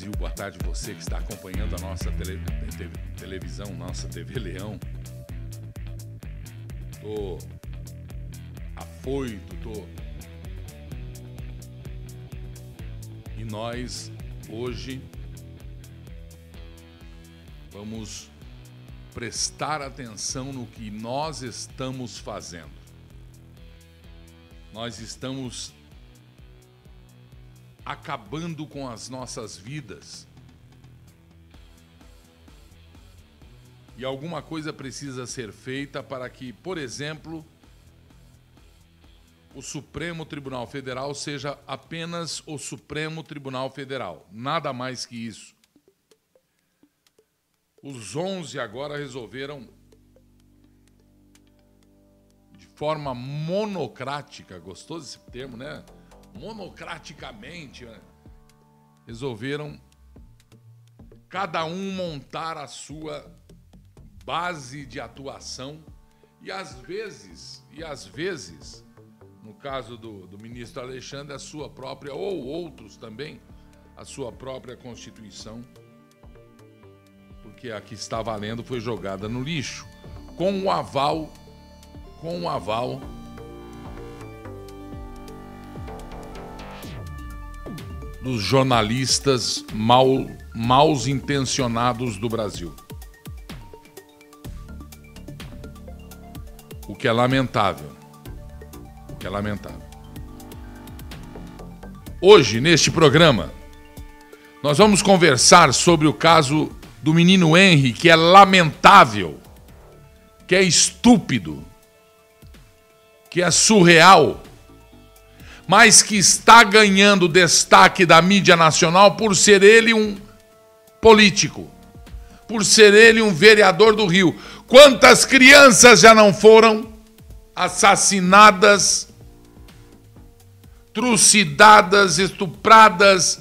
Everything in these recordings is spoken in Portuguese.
Brasil, boa tarde você que está acompanhando a nossa tele, te, televisão, nossa TV Leão. Tô afoito, tô. E nós hoje vamos prestar atenção no que nós estamos fazendo. Nós estamos acabando com as nossas vidas. E alguma coisa precisa ser feita para que, por exemplo, o Supremo Tribunal Federal seja apenas o Supremo Tribunal Federal, nada mais que isso. Os 11 agora resolveram, de forma monocrática, gostou desse termo, né? Monocraticamente, né? resolveram cada um montar a sua base de atuação e às vezes, e às vezes, no caso do, do ministro Alexandre, a sua própria, ou outros também, a sua própria Constituição, porque a que está valendo foi jogada no lixo, com o aval, com o aval dos jornalistas mal, maus intencionados do Brasil. O que é lamentável. O que é lamentável. Hoje, neste programa, nós vamos conversar sobre o caso do menino Henry, que é lamentável, que é estúpido, que é surreal mas que está ganhando destaque da mídia nacional por ser ele um político, por ser ele um vereador do Rio. Quantas crianças já não foram assassinadas, trucidadas, estupradas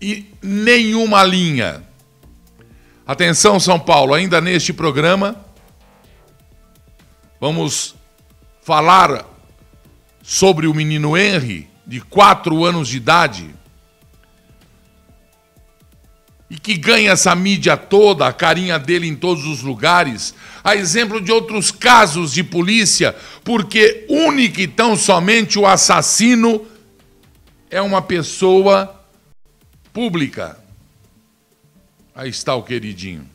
e nenhuma linha? Atenção, São Paulo, ainda neste programa, vamos falar sobre o menino Henry, de 4 anos de idade, e que ganha essa mídia toda, a carinha dele em todos os lugares, a exemplo de outros casos de polícia, porque único e tão somente o assassino é uma pessoa pública. Aí está o queridinho.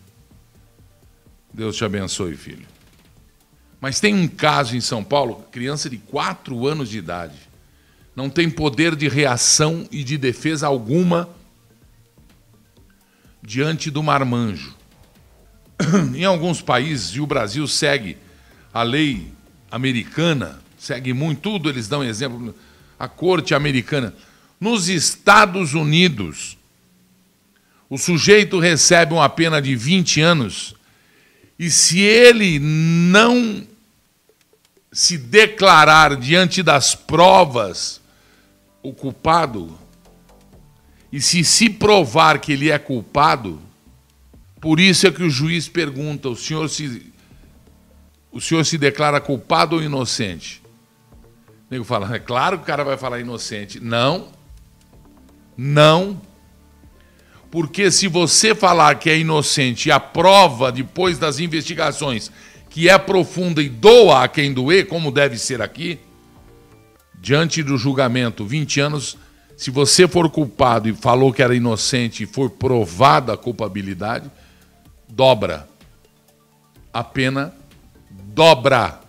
Deus te abençoe, filho. Mas tem um caso em São Paulo, criança de 4 anos de idade, não tem poder de reação e de defesa alguma diante do marmanjo. Em alguns países, e o Brasil segue a lei americana, segue muito, tudo eles dão exemplo, a corte americana. Nos Estados Unidos, o sujeito recebe uma pena de 20 anos e se ele não se declarar diante das provas o culpado, e se se provar que ele é culpado, por isso é que o juiz pergunta: o senhor se, o senhor se declara culpado ou inocente? O nego fala: é claro que o cara vai falar inocente. Não, não. Porque se você falar que é inocente e a prova, depois das investigações, que é profunda e doa a quem doer, como deve ser aqui, diante do julgamento, 20 anos, se você for culpado e falou que era inocente e for provada a culpabilidade, dobra. A pena dobra.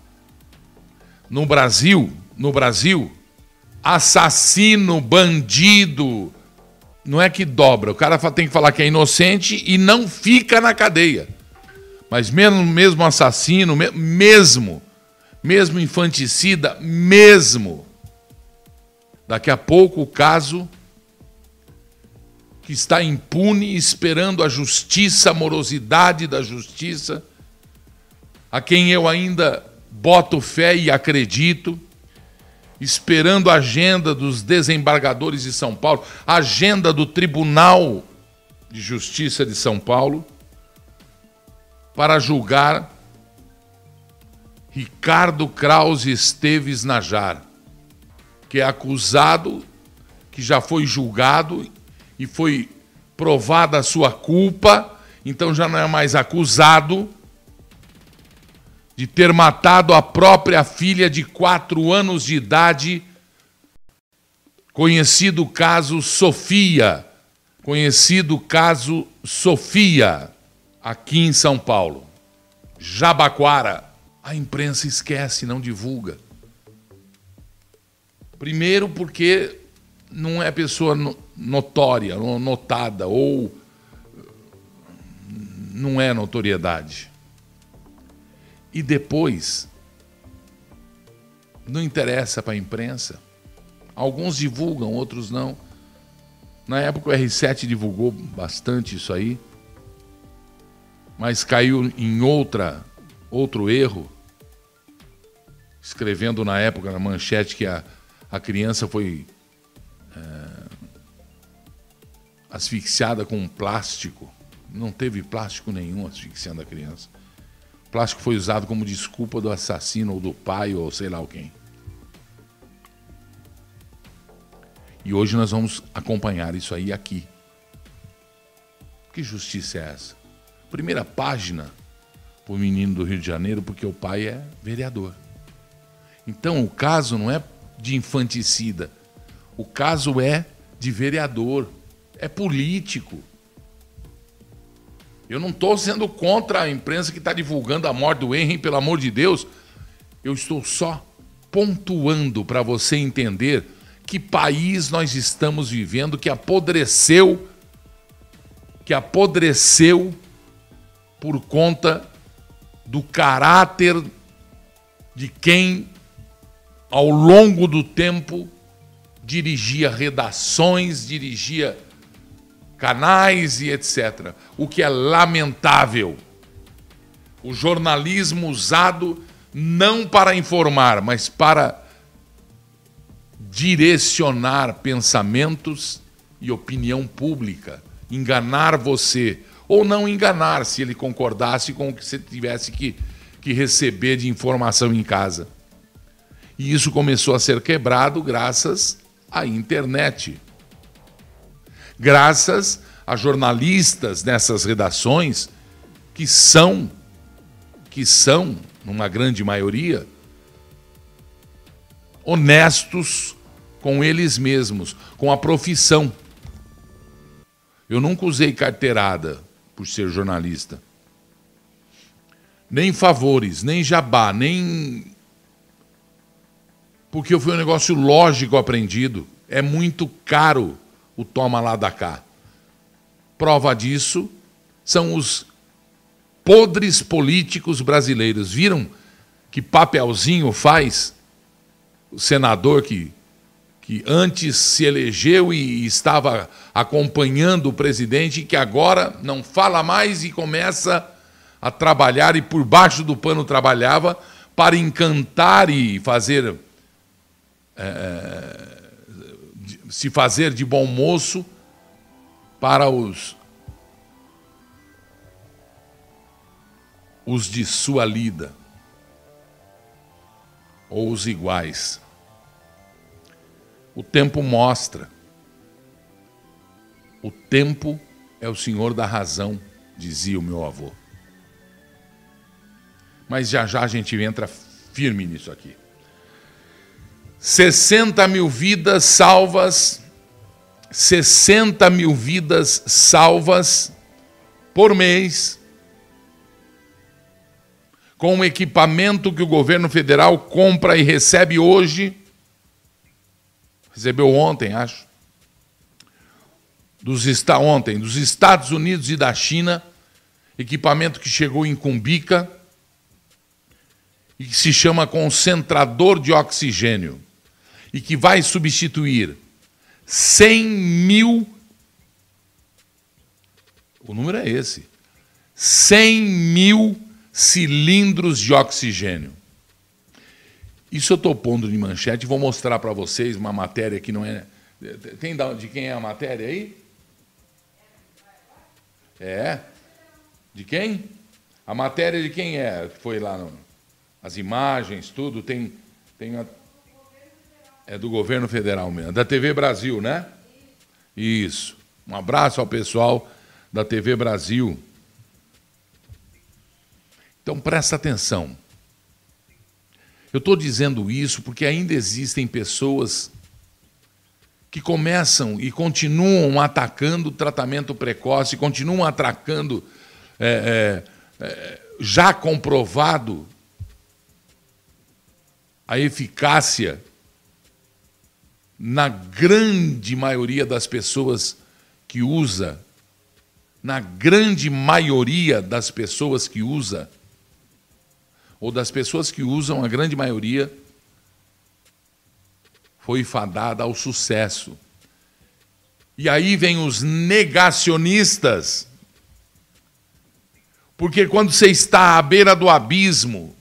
No Brasil, no Brasil, assassino, bandido, não é que dobra. O cara tem que falar que é inocente e não fica na cadeia. Mas mesmo, mesmo assassino, mesmo, mesmo infanticida, mesmo. Daqui a pouco o caso que está impune, esperando a justiça, a morosidade da justiça, a quem eu ainda boto fé e acredito, esperando a agenda dos desembargadores de São Paulo, a agenda do Tribunal de Justiça de São Paulo para julgar Ricardo Krause Esteves Najar, que é acusado, que já foi julgado e foi provada a sua culpa, então já não é mais acusado de ter matado a própria filha de quatro anos de idade, conhecido caso Sofia, conhecido caso Sofia, aqui em São Paulo. Jabaquara. A imprensa esquece, não divulga. Primeiro, porque não é pessoa notória, notada, ou não é notoriedade. E depois, não interessa para a imprensa. Alguns divulgam, outros não. Na época o R7 divulgou bastante isso aí, mas caiu em outra outro erro, escrevendo na época na manchete que a, a criança foi é, asfixiada com plástico. Não teve plástico nenhum asfixiando a criança plástico foi usado como desculpa do assassino ou do pai ou sei lá quem. E hoje nós vamos acompanhar isso aí aqui. Que justiça é essa? Primeira página para o menino do Rio de Janeiro, porque o pai é vereador. Então o caso não é de infanticida, o caso é de vereador, é político. Eu não estou sendo contra a imprensa que está divulgando a morte do Henry, pelo amor de Deus. Eu estou só pontuando para você entender que país nós estamos vivendo que apodreceu, que apodreceu por conta do caráter de quem, ao longo do tempo, dirigia redações, dirigia canais e etc. O que é lamentável. O jornalismo usado não para informar, mas para direcionar pensamentos e opinião pública, enganar você ou não enganar se ele concordasse com o que você tivesse que, que receber de informação em casa. E isso começou a ser quebrado graças à internet graças a jornalistas nessas redações que são que são, numa grande maioria, honestos com eles mesmos, com a profissão. Eu nunca usei carteirada por ser jornalista. Nem favores, nem jabá, nem. Porque foi um negócio lógico aprendido. É muito caro o toma lá da cá. Prova disso são os podres políticos brasileiros. Viram que papelzinho faz o senador que, que antes se elegeu e estava acompanhando o presidente que agora não fala mais e começa a trabalhar e por baixo do pano trabalhava para encantar e fazer. É, se fazer de bom moço para os os de sua lida ou os iguais. O tempo mostra. O tempo é o senhor da razão, dizia o meu avô. Mas já já a gente entra firme nisso aqui. 60 mil vidas salvas, 60 mil vidas salvas por mês, com o equipamento que o governo federal compra e recebe hoje, recebeu ontem, acho, dos está ontem, dos Estados Unidos e da China, equipamento que chegou em Cumbica e que se chama concentrador de oxigênio e que vai substituir 100 mil. O número é esse: 100 mil cilindros de oxigênio. Isso eu estou pondo de manchete vou mostrar para vocês uma matéria que não é. Tem de quem é a matéria aí? É. De quem? A matéria de quem é? Foi lá no, as imagens, tudo. Tem, tem a, é do governo federal mesmo, da TV Brasil, né? Isso. Um abraço ao pessoal da TV Brasil. Então presta atenção. Eu estou dizendo isso porque ainda existem pessoas que começam e continuam atacando o tratamento precoce, continuam atacando é, é, é, já comprovado a eficácia na grande maioria das pessoas que usa, na grande maioria das pessoas que usa, ou das pessoas que usam, a grande maioria foi fadada ao sucesso. E aí vem os negacionistas. Porque quando você está à beira do abismo,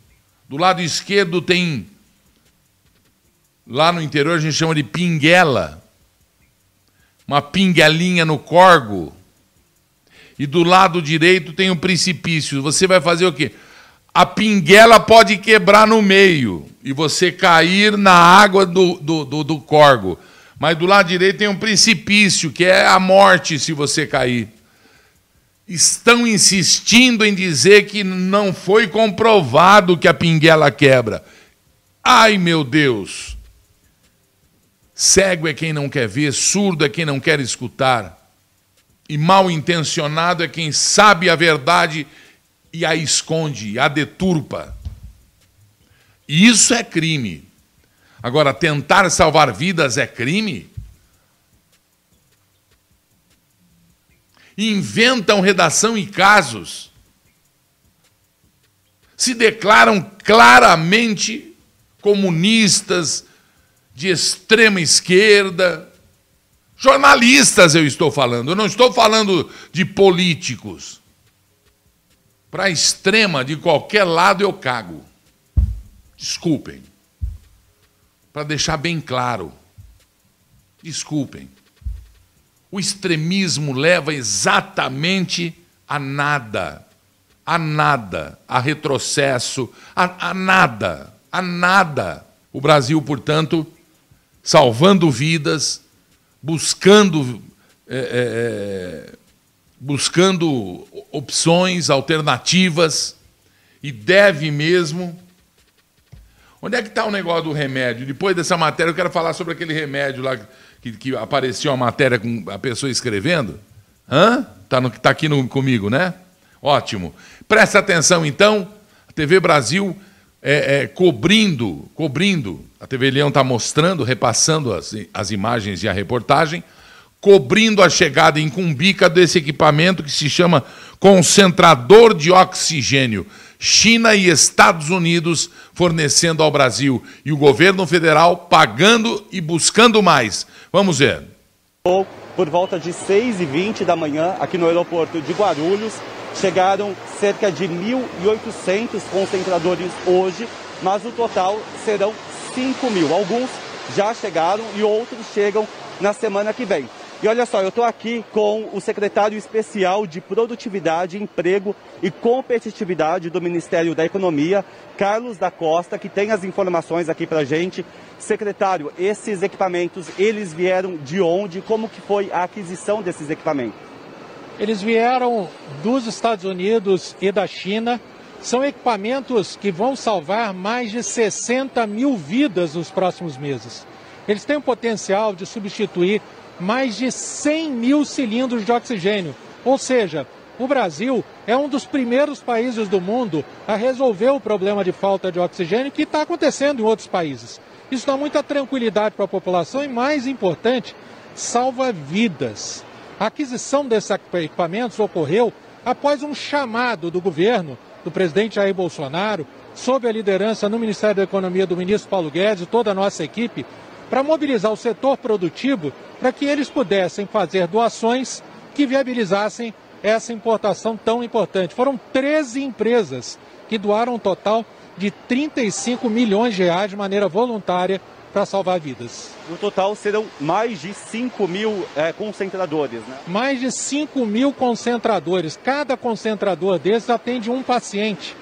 do lado esquerdo tem lá no interior a gente chama de pinguela. Uma pinguelinha no corgo. E do lado direito tem um precipício. Você vai fazer o quê? A pinguela pode quebrar no meio e você cair na água do, do, do, do corgo. Mas do lado direito tem um precipício, que é a morte se você cair. Estão insistindo em dizer que não foi comprovado que a pinguela quebra. Ai, meu Deus! Cego é quem não quer ver, surdo é quem não quer escutar. E mal intencionado é quem sabe a verdade a esconde, a deturpa. E isso é crime. Agora, tentar salvar vidas é crime? Inventam redação e casos. Se declaram claramente comunistas, de extrema esquerda. Jornalistas eu estou falando, eu não estou falando de políticos para a extrema de qualquer lado eu cago. Desculpem. Para deixar bem claro. Desculpem. O extremismo leva exatamente a nada. A nada. A retrocesso. A, a nada. A nada. O Brasil, portanto, salvando vidas, buscando. É, é, buscando opções, alternativas, e deve mesmo. Onde é que está o negócio do remédio? Depois dessa matéria, eu quero falar sobre aquele remédio lá que, que apareceu a matéria com a pessoa escrevendo. Hã? Está tá aqui no, comigo, né? Ótimo. Presta atenção, então. A TV Brasil é, é, cobrindo, cobrindo, a TV Leão está mostrando, repassando as, as imagens e a reportagem cobrindo a chegada em Cumbica desse equipamento que se chama concentrador de oxigênio. China e Estados Unidos fornecendo ao Brasil e o governo federal pagando e buscando mais. Vamos ver. Por volta de 6h20 da manhã, aqui no aeroporto de Guarulhos, chegaram cerca de 1.800 concentradores hoje, mas o total serão 5 mil. Alguns já chegaram e outros chegam na semana que vem. E olha só, eu estou aqui com o secretário especial de Produtividade, Emprego e Competitividade do Ministério da Economia, Carlos da Costa, que tem as informações aqui para gente. Secretário, esses equipamentos, eles vieram de onde? Como que foi a aquisição desses equipamentos? Eles vieram dos Estados Unidos e da China. São equipamentos que vão salvar mais de 60 mil vidas nos próximos meses. Eles têm o potencial de substituir mais de 100 mil cilindros de oxigênio. Ou seja, o Brasil é um dos primeiros países do mundo a resolver o problema de falta de oxigênio que está acontecendo em outros países. Isso dá muita tranquilidade para a população e, mais importante, salva vidas. A aquisição desses equipamentos ocorreu após um chamado do governo, do presidente Jair Bolsonaro, sob a liderança no Ministério da Economia do ministro Paulo Guedes e toda a nossa equipe, para mobilizar o setor produtivo para que eles pudessem fazer doações que viabilizassem essa importação tão importante. Foram 13 empresas que doaram um total de 35 milhões de reais de maneira voluntária para salvar vidas. No total serão mais de 5 mil é, concentradores, né? Mais de 5 mil concentradores. Cada concentrador desses atende um paciente.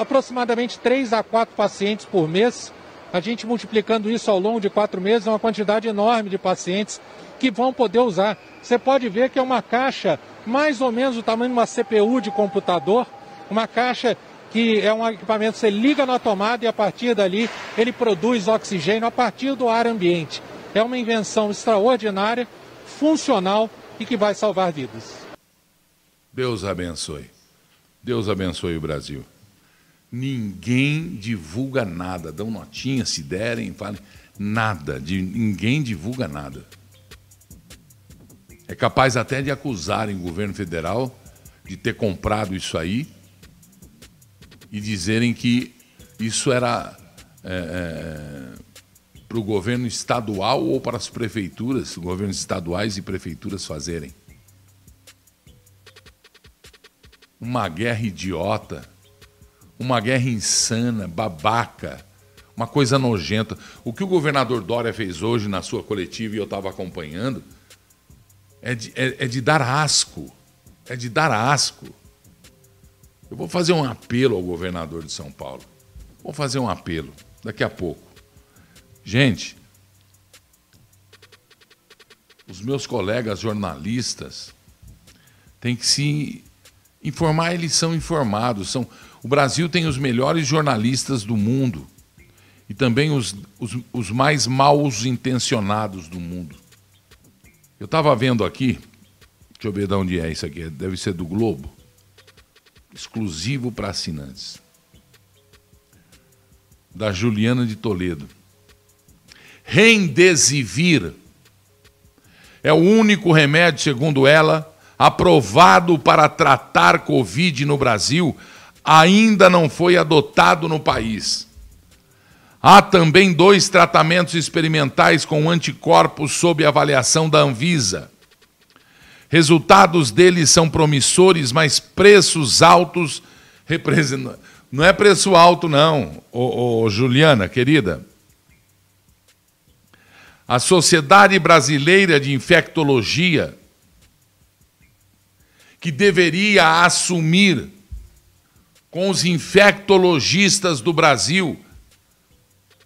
Aproximadamente 3 a 4 pacientes por mês A gente multiplicando isso ao longo de quatro meses, é uma quantidade enorme de pacientes que vão poder usar. Você pode ver que é uma caixa mais ou menos do tamanho de uma CPU de computador, uma caixa que é um equipamento que você liga na tomada e a partir dali ele produz oxigênio a partir do ar ambiente. É uma invenção extraordinária, funcional e que vai salvar vidas. Deus abençoe. Deus abençoe o Brasil. Ninguém divulga nada. Dão notinha, se derem, falem. Nada. De, ninguém divulga nada. É capaz até de acusarem o governo federal de ter comprado isso aí e dizerem que isso era é, é, para o governo estadual ou para as prefeituras, governos estaduais e prefeituras fazerem. Uma guerra idiota, uma guerra insana, babaca, uma coisa nojenta. O que o governador Dória fez hoje na sua coletiva e eu estava acompanhando é de, é, é de dar asco. É de dar asco. Eu vou fazer um apelo ao governador de São Paulo. Vou fazer um apelo daqui a pouco. Gente, os meus colegas jornalistas têm que se informar, eles são informados. São, o Brasil tem os melhores jornalistas do mundo e também os, os, os mais mal intencionados do mundo. Eu estava vendo aqui, deixa eu ver de onde é isso aqui, deve ser do Globo exclusivo para assinantes. Da Juliana de Toledo. Rendesivir é o único remédio, segundo ela, aprovado para tratar Covid no Brasil, ainda não foi adotado no país. Há também dois tratamentos experimentais com anticorpos sob avaliação da Anvisa. Resultados deles são promissores, mas preços altos representam. Não é preço alto, não, ô, ô, Juliana, querida. A Sociedade Brasileira de Infectologia, que deveria assumir com os infectologistas do Brasil,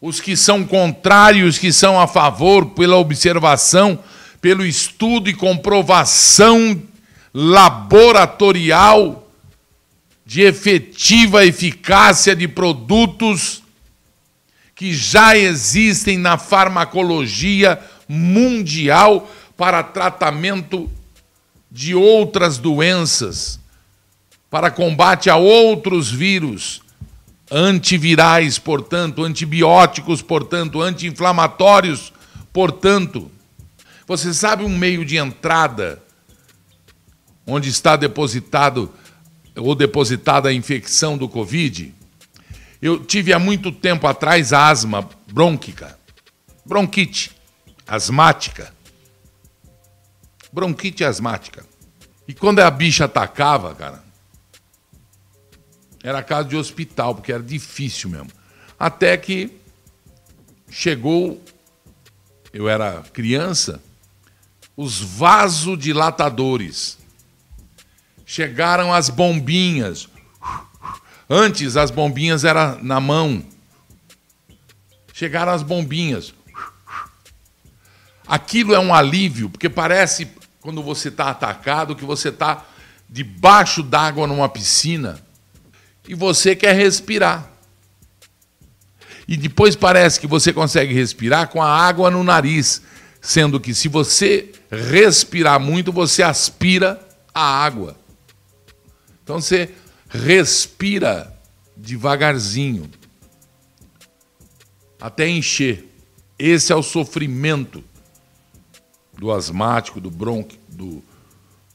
os que são contrários, que são a favor, pela observação pelo estudo e comprovação laboratorial de efetiva eficácia de produtos que já existem na farmacologia mundial para tratamento de outras doenças, para combate a outros vírus, antivirais, portanto, antibióticos, portanto, anti-inflamatórios, portanto. Você sabe um meio de entrada onde está depositado ou depositada a infecção do Covid? Eu tive há muito tempo atrás asma brônquica, bronquite asmática. Bronquite asmática. E quando a bicha atacava, cara, era caso de hospital, porque era difícil mesmo. Até que chegou, eu era criança, os vasodilatadores. Chegaram as bombinhas. Antes as bombinhas eram na mão. Chegaram as bombinhas. Aquilo é um alívio, porque parece, quando você está atacado, que você está debaixo d'água numa piscina e você quer respirar. E depois parece que você consegue respirar com a água no nariz, sendo que se você respirar muito, você aspira a água. Então você respira devagarzinho até encher. Esse é o sofrimento do asmático, do, bronqui, do,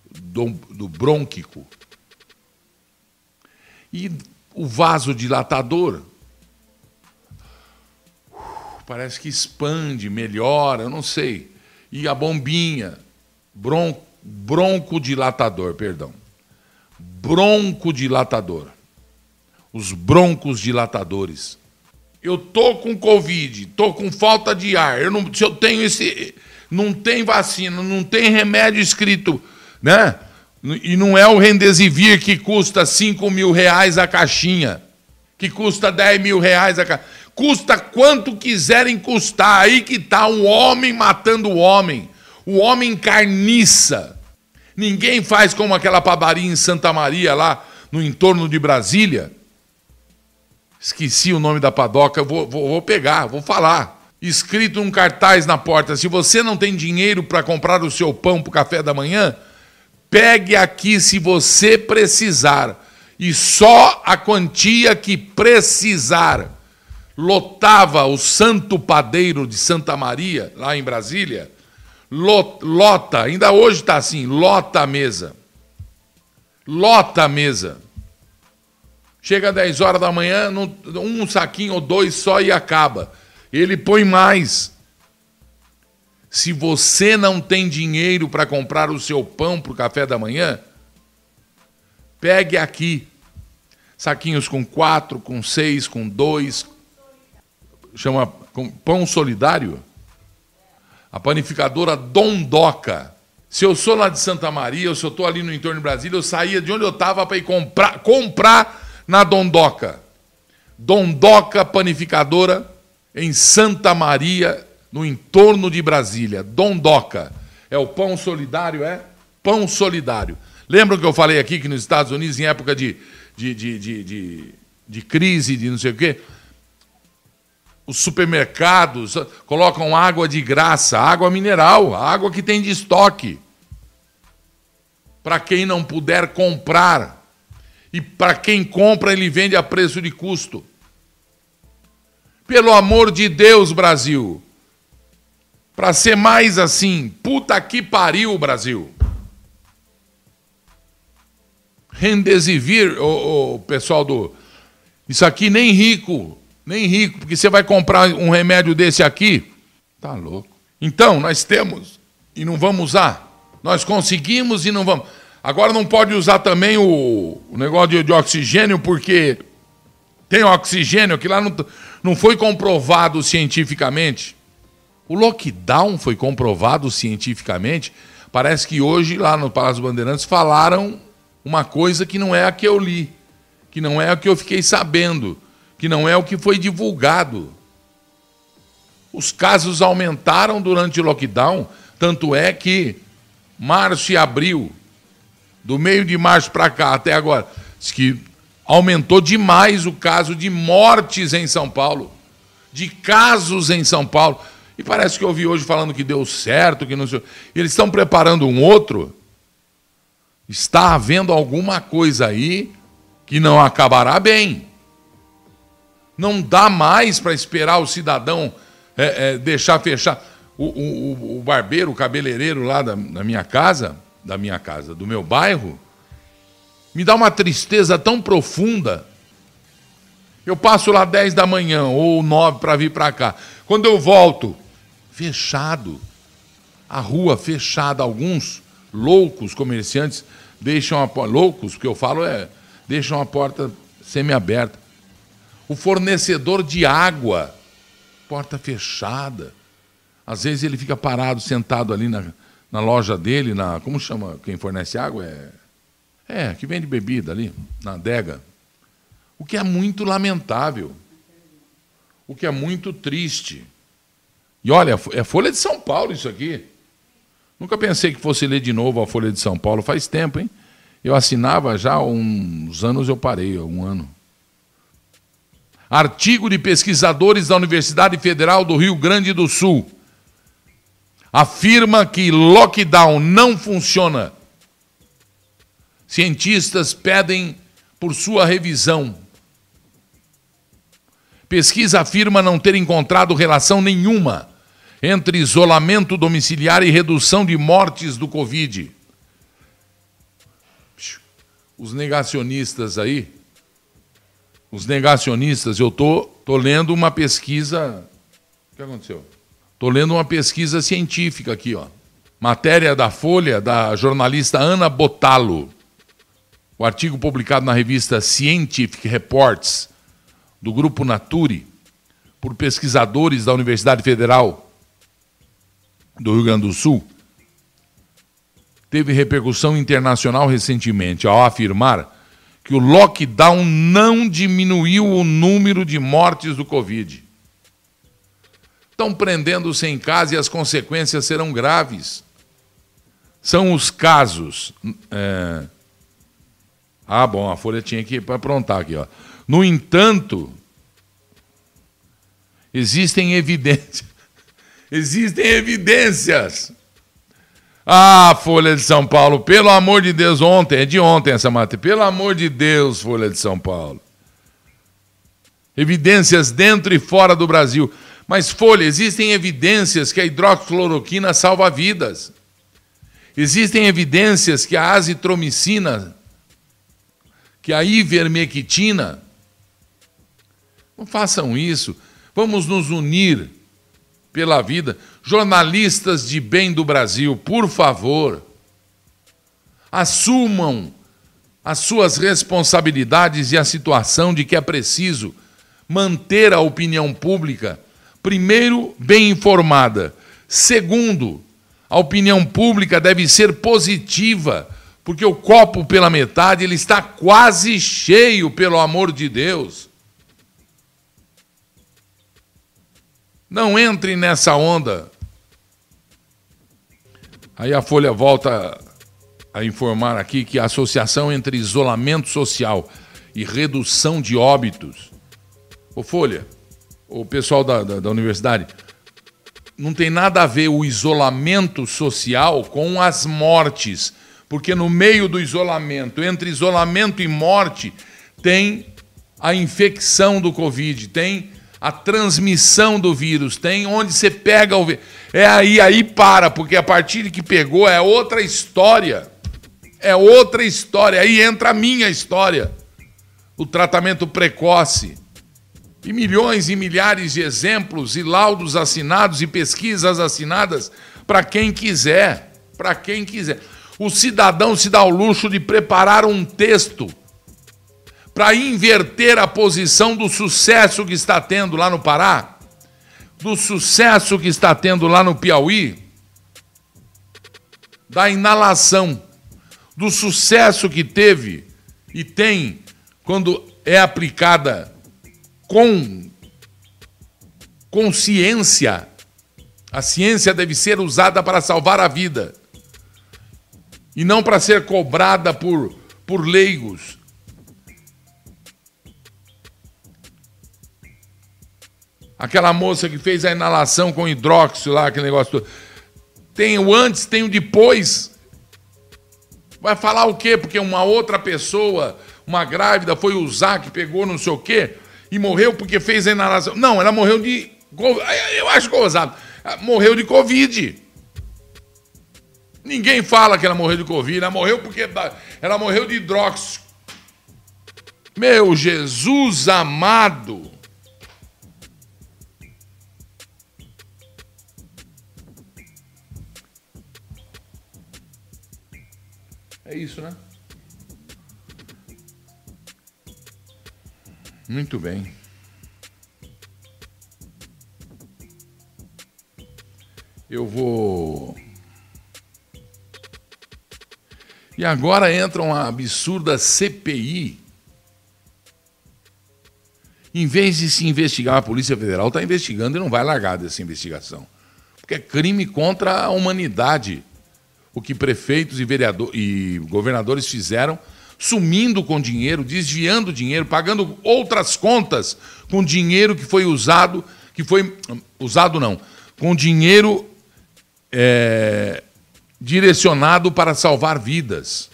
do, do brônquico. E o vasodilatador parece que expande, melhora, eu não sei e a bombinha, bron, broncodilatador, perdão. Broncodilatador. Os broncos dilatadores. Eu tô com Covid, tô com falta de ar. Eu não, se eu tenho esse. Não tem vacina, não tem remédio escrito, né? E não é o Rendesivir que custa 5 mil reais a caixinha, que custa 10 mil reais a caixinha. Custa quanto quiserem custar. Aí que está um homem matando o homem. O homem carniça. Ninguém faz como aquela padaria em Santa Maria, lá no entorno de Brasília. Esqueci o nome da padoca, vou, vou, vou pegar, vou falar. Escrito um cartaz na porta: se você não tem dinheiro para comprar o seu pão para o café da manhã, pegue aqui se você precisar. E só a quantia que precisar. Lotava o Santo Padeiro de Santa Maria, lá em Brasília lota, ainda hoje está assim, lota a mesa. Lota a mesa. Chega às 10 horas da manhã, um saquinho ou dois só e acaba. Ele põe mais. Se você não tem dinheiro para comprar o seu pão para o café da manhã, pegue aqui. Saquinhos com quatro, com seis, com dois. Chama pão solidário a panificadora Dondoca. Se eu sou lá de Santa Maria, ou se eu estou ali no entorno de Brasília, eu saía de onde eu estava para ir comprar, comprar na Dondoca. Dondoca Panificadora em Santa Maria, no entorno de Brasília. Dondoca. É o pão solidário, é? Pão solidário. Lembram que eu falei aqui que nos Estados Unidos, em época de, de, de, de, de, crise, de não sei o quê, os supermercados colocam água de graça, água mineral, água que tem de estoque. Para quem não puder comprar. E para quem compra, ele vende a preço de custo. Pelo amor de Deus, Brasil. Para ser mais assim, puta que pariu, Brasil. Rendesivir, o, pessoal do. Isso aqui nem rico nem rico, porque você vai comprar um remédio desse aqui, tá louco. Então, nós temos e não vamos usar. Nós conseguimos e não vamos. Agora não pode usar também o, o negócio de, de, oxigênio, porque tem oxigênio que lá não, não foi comprovado cientificamente. O lockdown foi comprovado cientificamente. Parece que hoje, lá no Palácio Bandeirantes, falaram uma coisa que não é a que eu li, que não é a que eu fiquei sabendo que não é o que foi divulgado. Os casos aumentaram durante o lockdown, tanto é que março e abril, do meio de março para cá até agora, diz que aumentou demais o caso de mortes em São Paulo, de casos em São Paulo. E parece que eu ouvi hoje falando que deu certo, que não sei. Eles estão preparando um outro. Está havendo alguma coisa aí que não acabará bem. Não dá mais para esperar o cidadão é, é, deixar fechar. O, o, o, barbeiro, o cabeleireiro lá da, da minha casa, da minha casa, do meu bairro, me dá uma tristeza tão profunda. Eu passo lá 10 da manhã ou 9 para vir para cá. Quando eu volto, fechado. A rua fechada. Alguns loucos comerciantes deixam a porta. Loucos, que eu falo é. Deixam a porta semi-aberta o fornecedor de água, porta fechada. Às vezes ele fica parado, sentado ali na, na loja dele, na. Como chama quem fornece água? É, é, que vende bebida ali, na adega. O que é muito lamentável. O que é muito triste. E olha, é Folha de São Paulo isso aqui. Nunca pensei que fosse ler de novo a Folha de São Paulo. Faz tempo, hein? Eu assinava já há uns anos, eu parei, um ano. Artigo de pesquisadores da Universidade Federal do Rio Grande do Sul. Afirma que lockdown não funciona. Cientistas pedem por sua revisão. Pesquisa afirma não ter encontrado relação nenhuma entre isolamento domiciliar e redução de mortes do Covid. Os negacionistas aí os negacionistas, eu tô, tô lendo uma pesquisa. O que aconteceu? Tô lendo uma pesquisa científica aqui, ó. Matéria da Folha da jornalista Ana Botalo. O artigo publicado na revista Scientific Reports do grupo Nature por pesquisadores da Universidade Federal do Rio Grande do Sul teve repercussão internacional recentemente ao afirmar que o lockdown não diminuiu o número de mortes do Covid. Estão prendendo-se em casa e as consequências serão graves. São os casos. É... Ah, bom, a Folha tinha que aprontar aqui. Ó. No entanto, existem evidências. Existem evidências. Ah, Folha de São Paulo, pelo amor de Deus, ontem, é de ontem essa matéria. Pelo amor de Deus, Folha de São Paulo. Evidências dentro e fora do Brasil. Mas, Folha, existem evidências que a hidroxicloroquina salva vidas. Existem evidências que a azitromicina, que a ivermectina, não façam isso. Vamos nos unir pela vida. Jornalistas de bem do Brasil, por favor, assumam as suas responsabilidades e a situação de que é preciso manter a opinião pública, primeiro, bem informada. Segundo, a opinião pública deve ser positiva, porque o copo pela metade ele está quase cheio, pelo amor de Deus. Não entre nessa onda. Aí a Folha volta a informar aqui que a associação entre isolamento social e redução de óbitos. Ô Folha, o pessoal da, da, da universidade, não tem nada a ver o isolamento social com as mortes, porque no meio do isolamento, entre isolamento e morte, tem a infecção do Covid, tem a transmissão do vírus, tem onde você pega o vírus. É aí, aí para, porque a partir de que pegou é outra história. É outra história. Aí entra a minha história. O tratamento precoce. E milhões e milhares de exemplos e laudos assinados e pesquisas assinadas para quem quiser. Para quem quiser. O cidadão se dá o luxo de preparar um texto para inverter a posição do sucesso que está tendo lá no Pará, do sucesso que está tendo lá no Piauí, da inalação, do sucesso que teve e tem quando é aplicada com consciência. A ciência deve ser usada para salvar a vida e não para ser cobrada por, por leigos. Aquela moça que fez a inalação com hidróxido lá, aquele negócio todo. Tem o antes, tem o depois. Vai falar o quê? Porque uma outra pessoa, uma grávida, foi usar, que pegou não sei o quê, e morreu porque fez a inalação. Não, ela morreu de. Eu acho gozado. Morreu de Covid. Ninguém fala que ela morreu de Covid. Ela morreu porque. Ela morreu de hidróxido. Meu Jesus amado. É isso, né? Muito bem. Eu vou. E agora entra uma absurda CPI. Em vez de se investigar, a Polícia Federal está investigando e não vai largar dessa investigação. Porque é crime contra a humanidade o que prefeitos e, vereador, e governadores fizeram, sumindo com dinheiro, desviando dinheiro, pagando outras contas com dinheiro que foi usado, que foi usado não, com dinheiro é, direcionado para salvar vidas.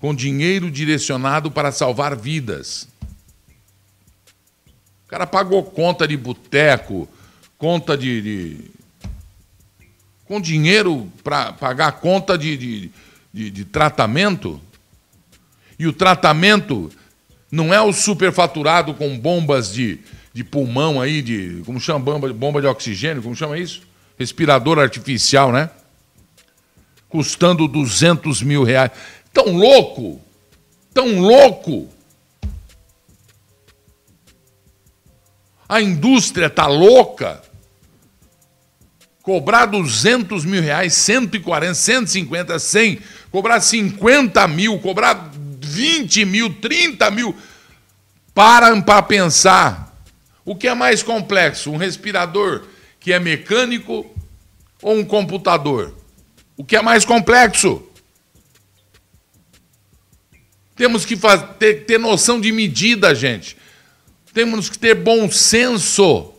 Com dinheiro direcionado para salvar vidas. O cara pagou conta de boteco, conta de, de com dinheiro para pagar a conta de, de, de, de, tratamento. E o tratamento não é o superfaturado com bombas de, de pulmão aí, de. Como chama? Bomba, bomba de oxigênio, como chama isso? Respirador artificial, né? Custando 200 mil reais. Tão louco! Tão louco! A indústria tá louca cobrar 200 mil reais, 140, 150, 100, cobrar 50 mil, cobrar 20 mil, 30 mil. Para para pensar. O que é mais complexo? Um respirador que é mecânico ou um computador? O que é mais complexo? Temos que ter, ter noção de medida, gente. Temos que ter bom senso.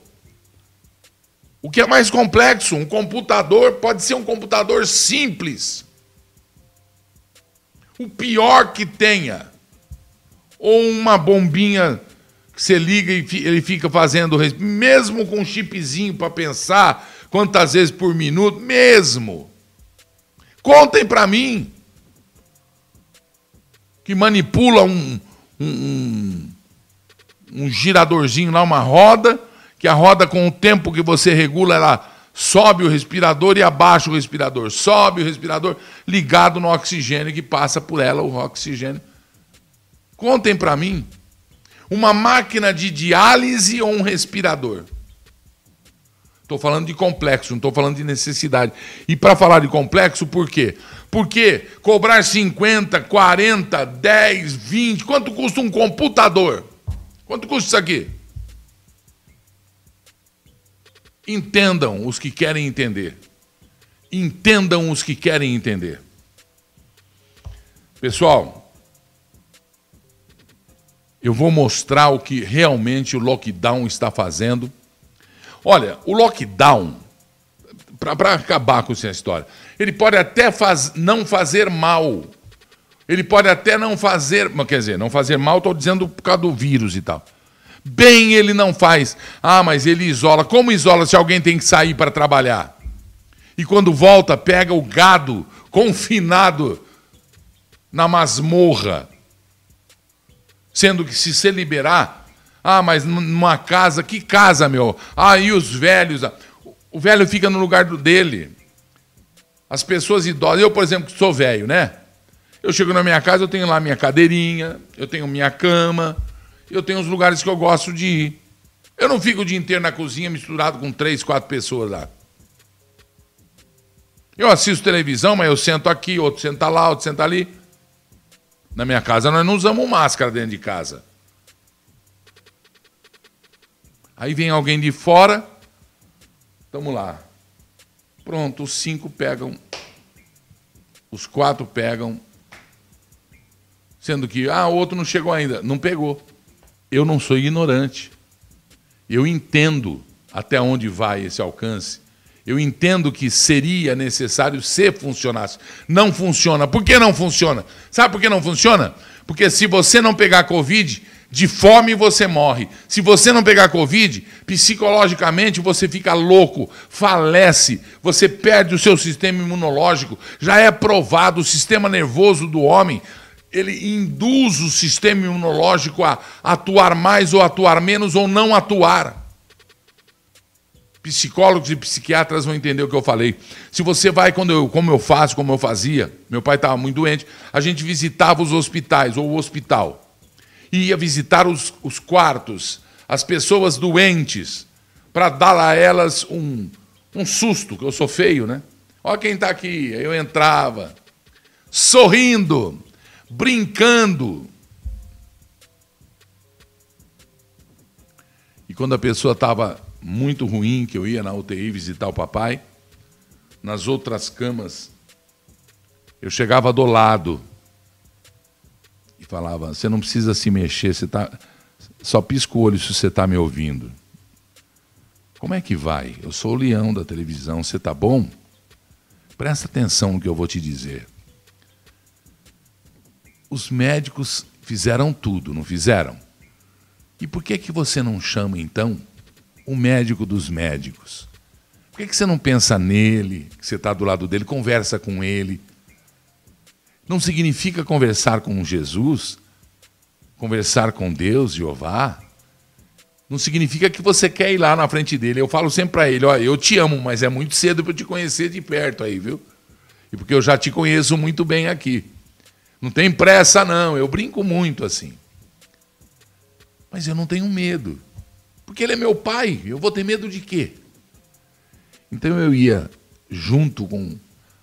O que é mais complexo? Um computador pode ser um computador simples. O pior que tenha. Ou uma bombinha que você liga e ele fica fazendo, mesmo com um chipzinho para pensar quantas vezes por minuto, mesmo. Contem para mim que manipula um, um, um, giradorzinho lá, uma roda, que a roda, com o tempo que você regula, ela sobe o respirador e abaixa o respirador. Sobe o respirador ligado no oxigênio que passa por ela, o oxigênio. Contem para mim. Uma máquina de diálise ou um respirador? Estou falando de complexo, não estou falando de necessidade. E para falar de complexo, por quê? Porque cobrar 50, 40, 10, 20, quanto custa um computador? Quanto custa isso aqui? Entendam os que querem entender. Entendam os que querem entender. Pessoal, eu vou mostrar o que realmente o lockdown está fazendo Olha, o lockdown, para acabar com essa história, ele pode até faz, não fazer mal. Ele pode até não fazer, quer dizer, não fazer mal, estou dizendo por causa do vírus e tal. Bem ele não faz. Ah, mas ele isola. Como isola se alguém tem que sair para trabalhar? E quando volta, pega o gado confinado na masmorra. Sendo que se se liberar, ah, mas numa casa, que casa, meu? Ah, e os velhos? O velho fica no lugar dele. As pessoas idosas, eu, por exemplo, que sou velho, né? Eu chego na minha casa, eu tenho lá minha cadeirinha, eu tenho minha cama, eu tenho os lugares que eu gosto de ir. Eu não fico o dia inteiro na cozinha misturado com três, quatro pessoas lá. Eu assisto televisão, mas eu sento aqui, outro senta lá, outro senta ali. Na minha casa nós não usamos máscara dentro de casa. Aí vem alguém de fora, vamos lá. Pronto, os cinco pegam, os quatro pegam, sendo que, ah, o outro não chegou ainda. Não pegou. Eu não sou ignorante. Eu entendo até onde vai esse alcance. Eu entendo que seria necessário se funcionasse. Não funciona. Por que não funciona? Sabe por que não funciona? Porque se você não pegar Covid, de fome você morre. Se você não pegar Covid, psicologicamente você fica louco, falece, você perde o seu sistema imunológico. Já é provado o sistema nervoso do homem, ele induz o sistema imunológico a atuar mais ou atuar menos ou não atuar. Psicólogos e psiquiatras vão entender o que eu falei. Se você vai, quando eu, como eu faço, como eu fazia, meu pai estava muito doente, a gente visitava os hospitais ou o hospital ia visitar os, os quartos, as pessoas doentes, para dar a elas um, um susto, que eu sou feio, né? Olha quem está aqui. Eu entrava, sorrindo, brincando. E quando a pessoa estava muito ruim, que eu ia na UTI visitar o papai, nas outras camas, eu chegava do lado e falava: Você não precisa se mexer, você tá... só pisca o olho se você está me ouvindo. Como é que vai? Eu sou o leão da televisão, você está bom? Presta atenção no que eu vou te dizer. Os médicos fizeram tudo, não fizeram? E por que, que você não chama, então, o médico dos médicos? Por que, que você não pensa nele, que você está do lado dele, conversa com ele? não significa conversar com Jesus, conversar com Deus, Jeová. Não significa que você quer ir lá na frente dele. Eu falo sempre para ele: olha, eu te amo, mas é muito cedo para eu te conhecer de perto aí, viu? E porque eu já te conheço muito bem aqui. Não tem pressa, não. Eu brinco muito assim. Mas eu não tenho medo. Porque ele é meu pai. Eu vou ter medo de quê? Então eu ia junto com,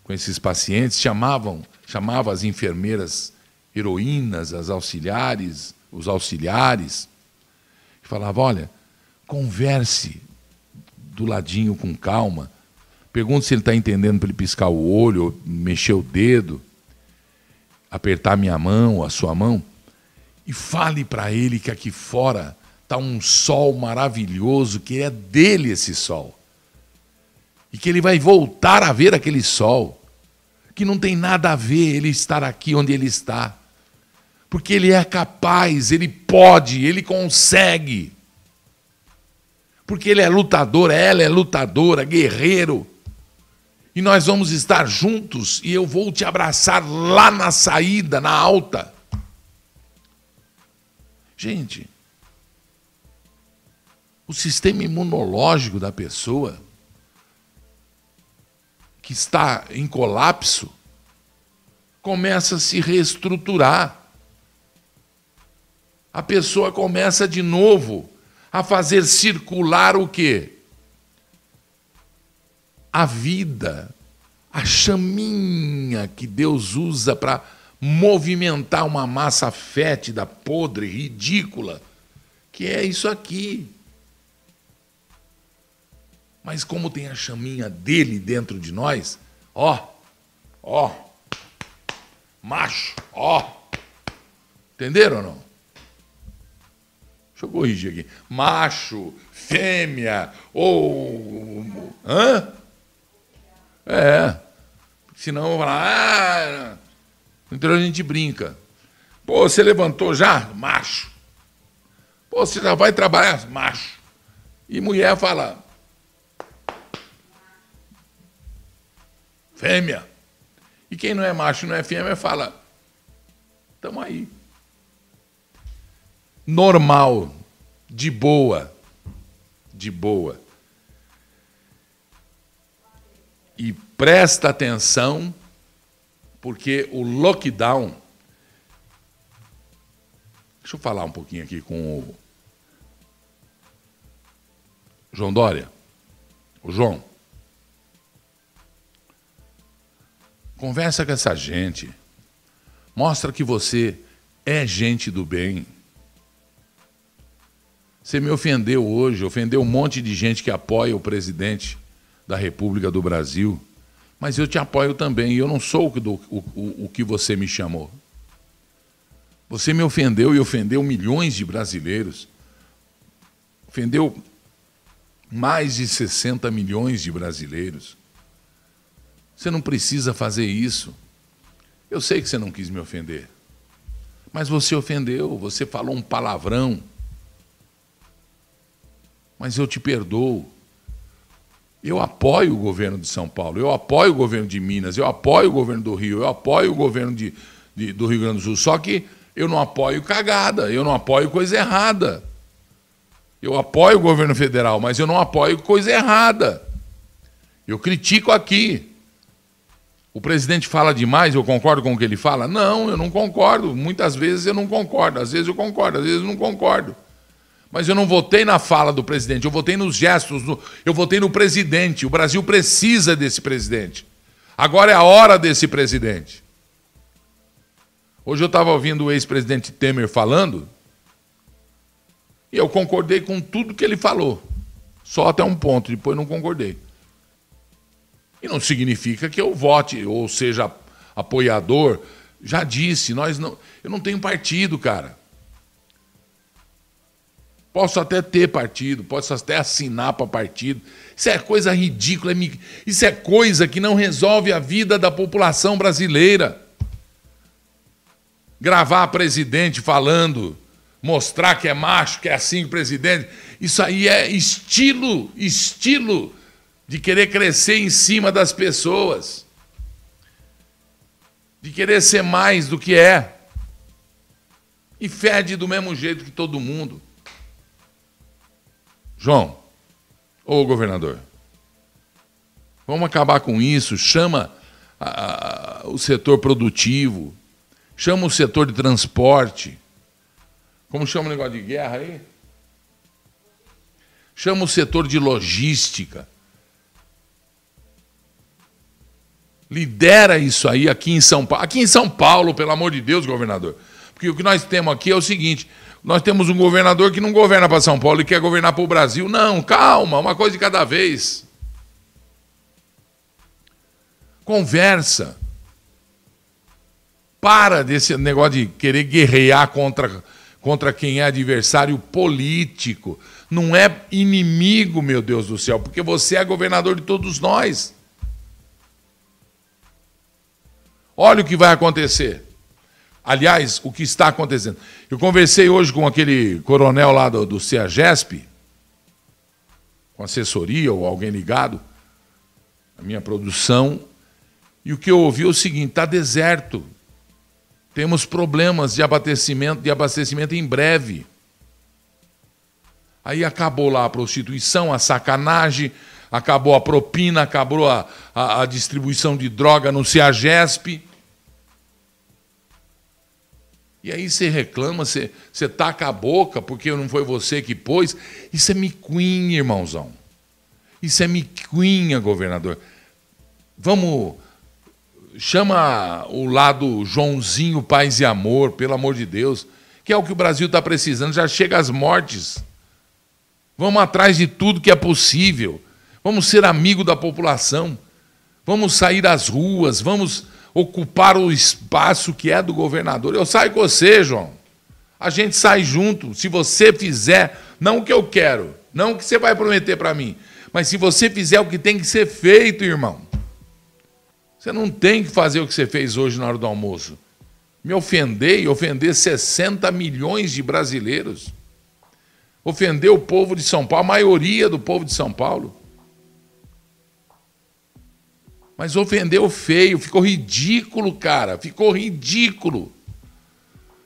com esses pacientes, chamavam chamava as enfermeiras heroínas, as auxiliares, os auxiliares, e falava: olha, converse do ladinho com calma. Pergunto se ele está entendendo para ele piscar o olho, mexer o dedo, apertar minha mão, a sua mão. E fale para ele que aqui fora está um sol maravilhoso, que é dele esse sol. E que ele vai voltar a ver aquele sol. Que não tem nada a ver ele estar aqui onde ele está. Porque ele é capaz, ele pode, ele consegue. Porque ele é lutador, ela é lutadora, guerreiro. E nós vamos estar juntos e eu vou te abraçar lá na saída, na alta. Gente, o sistema imunológico da pessoa que está em colapso começa a se reestruturar. A pessoa começa de novo a fazer circular o quê? A vida, a chaminha que Deus usa para movimentar uma massa fétida, podre, ridícula, que é isso aqui. Mas como tem a chaminha dele dentro de nós, ó, ó, macho, ó. Entenderam ou não? Deixa eu corrigir aqui. Macho, fêmea, ou. Hã? É. Senão eu vou. Ah, no interior a gente brinca. Pô, você levantou já? Macho. Pô, você já vai trabalhar? Macho. E mulher fala. Fêmea. E quem não é macho, não é fêmea, fala. Tamo aí. Normal. De boa. De boa. E presta atenção porque o lockdown. Deixa eu falar um pouquinho aqui com o João Dória. O João. Conversa com essa gente. Mostra que você é gente do bem. Você me ofendeu hoje, ofendeu um monte de gente que apoia o presidente da República do Brasil mas eu te apoio também, eu não sou o, o, o, o que você me chamou. Você me ofendeu e ofendeu milhões de brasileiros. Ofendeu mais de 60 milhões de brasileiros. Você não precisa fazer isso. Eu sei que você não quis me ofender. Mas você ofendeu, você falou um palavrão. Mas eu te perdoo. Eu apoio o governo de São Paulo, eu apoio o governo de Minas, eu apoio o governo do Rio, eu apoio o governo de, de, do Rio Grande do Sul. Só que eu não apoio cagada, eu não apoio coisa errada. Eu apoio o governo federal, mas eu não apoio coisa errada. Eu critico aqui. O presidente fala demais, eu concordo com o que ele fala? Não, eu não concordo. Muitas vezes eu não concordo, às vezes eu concordo, às vezes eu não concordo. Mas eu não votei na fala do presidente, eu votei nos gestos, eu votei no presidente. O Brasil precisa desse presidente. Agora é a hora desse presidente. Hoje eu estava ouvindo o ex-presidente Temer falando e eu concordei com tudo que ele falou. Só até um ponto, depois não concordei. E não significa que eu vote ou seja apoiador. Já disse, nós não, eu não tenho partido, cara. Posso até ter partido, posso até assinar para partido. Isso é coisa ridícula, é isso é coisa que não resolve a vida da população brasileira. Gravar presidente falando, mostrar que é macho, que é assim o presidente, isso aí é estilo, estilo de querer crescer em cima das pessoas. De querer ser mais do que é. E fede do mesmo jeito que todo mundo. João, ô governador, vamos acabar com isso, chama a, a, o setor produtivo, chama o setor de transporte. Como chama o negócio de guerra aí? Chama o setor de logística. Lidera isso aí aqui em São Paulo. Aqui em São Paulo, pelo amor de Deus, governador. Porque o que nós temos aqui é o seguinte: nós temos um governador que não governa para São Paulo e quer governar para o Brasil. Não, calma, uma coisa de cada vez. Conversa. Para desse negócio de querer guerrear contra, contra quem é adversário político. Não é inimigo, meu Deus do céu, porque você é governador de todos nós. Olha o que vai acontecer. Aliás, o que está acontecendo. Eu conversei hoje com aquele coronel lá do, do CEAGESP, com assessoria ou alguém ligado, a minha produção, e o que eu ouvi é o seguinte: está deserto. Temos problemas de abastecimento, de abastecimento em breve. Aí acabou lá a prostituição, a sacanagem, acabou a propina, acabou a, a, a distribuição de droga no CEAGESP. E aí você reclama, você, você taca a boca porque não foi você que pôs. Isso é miquinha, irmãozão. Isso é miquinha, governador. Vamos. Chama o lado Joãozinho Paz e Amor, pelo amor de Deus, que é o que o Brasil está precisando. Já chega às mortes. Vamos atrás de tudo que é possível. Vamos ser amigo da população. Vamos sair às ruas. Vamos ocupar o espaço que é do governador. Eu saio com você, João. A gente sai junto. Se você fizer, não o que eu quero, não o que você vai prometer para mim, mas se você fizer o que tem que ser feito, irmão. Você não tem que fazer o que você fez hoje na hora do almoço. Me ofender e ofender 60 milhões de brasileiros. Ofender o povo de São Paulo, a maioria do povo de São Paulo. Mas ofendeu feio, ficou ridículo, cara. Ficou ridículo.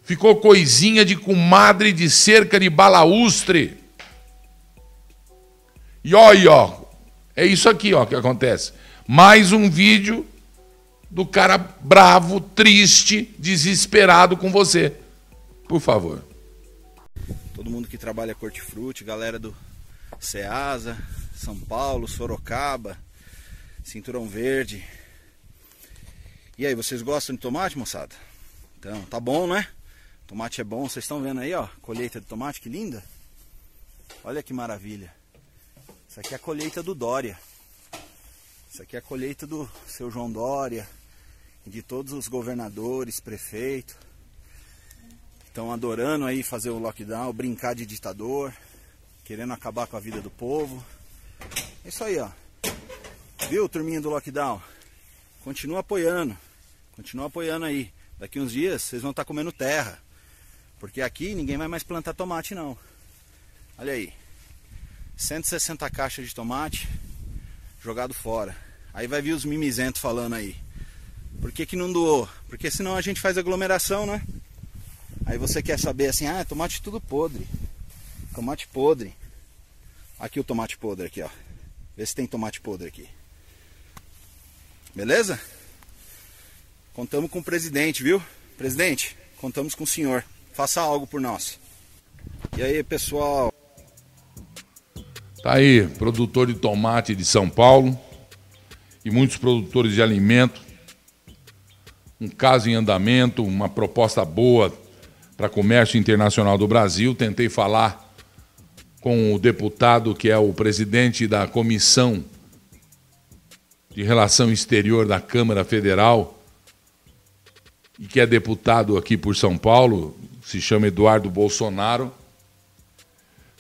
Ficou coisinha de comadre de cerca de balaustre. E olha, ó, é isso aqui ó, que acontece. Mais um vídeo do cara bravo, triste, desesperado com você. Por favor. Todo mundo que trabalha Cortifruti, galera do Ceasa, São Paulo, Sorocaba, cinturão verde. E aí, vocês gostam de tomate, moçada? Então, tá bom, né? Tomate é bom, vocês estão vendo aí, ó, colheita de tomate, que linda. Olha que maravilha. Isso aqui é a colheita do Dória. Isso aqui é a colheita do seu João Dória e de todos os governadores, prefeitos. Estão adorando aí fazer o lockdown, brincar de ditador, querendo acabar com a vida do povo. É isso aí, ó. Viu, turminha do lockdown? Continua apoiando. Continua apoiando aí. Daqui uns dias vocês vão estar tá comendo terra. Porque aqui ninguém vai mais plantar tomate não. Olha aí. 160 caixas de tomate jogado fora. Aí vai vir os mimizentos falando aí. Por que, que não doou? Porque senão a gente faz aglomeração, né? Aí você quer saber assim, ah, tomate tudo podre. Tomate podre. Aqui o tomate podre aqui, ó. Vê se tem tomate podre aqui. Beleza? Contamos com o presidente, viu? Presidente, contamos com o senhor. Faça algo por nós. E aí, pessoal? Tá aí, produtor de tomate de São Paulo e muitos produtores de alimento. Um caso em andamento, uma proposta boa para comércio internacional do Brasil. Tentei falar com o deputado que é o presidente da comissão de Relação Exterior da Câmara Federal e que é deputado aqui por São Paulo, se chama Eduardo Bolsonaro.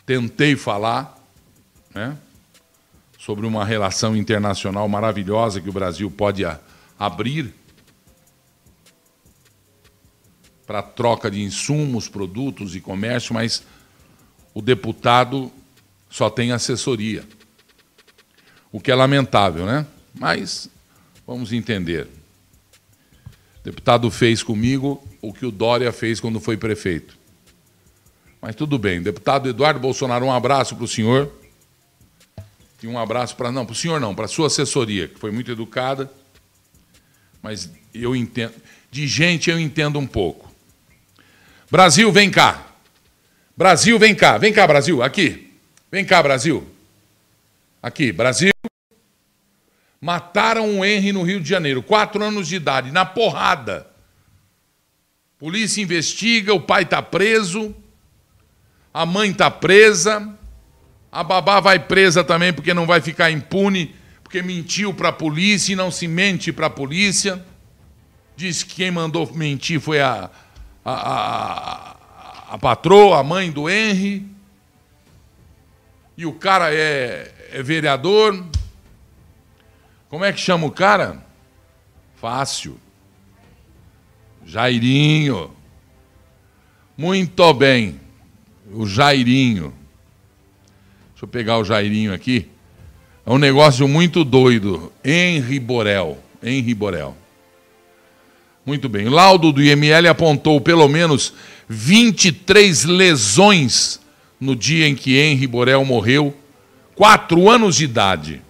Tentei falar né, sobre uma relação internacional maravilhosa que o Brasil pode abrir para troca de insumos, produtos e comércio, mas o deputado só tem assessoria. O que é lamentável, né? Mas vamos entender. O deputado fez comigo o que o Dória fez quando foi prefeito. Mas tudo bem. Deputado Eduardo Bolsonaro, um abraço para o senhor. E um abraço para. Não, para o senhor não, para a sua assessoria, que foi muito educada. Mas eu entendo. De gente eu entendo um pouco. Brasil, vem cá. Brasil, vem cá. Vem cá, Brasil. Aqui. Vem cá, Brasil. Aqui, Brasil. Mataram o Henry no Rio de Janeiro, quatro anos de idade, na porrada. Polícia investiga, o pai está preso. a mãe está presa, a babá vai presa também porque não vai ficar impune, porque mentiu para a polícia e não se mente para a polícia. Diz que quem mandou mentir foi a, a, a, a patroa, a mãe do Henry. E o cara é, é vereador. Como é que chama o cara? Fácil. Jairinho. Muito bem. O Jairinho. Deixa eu pegar o Jairinho aqui. É um negócio muito doido. Henri Borel. Henri Borel. Muito bem. Laudo do IML apontou pelo menos 23 lesões no dia em que Henri Borel morreu, quatro anos de idade.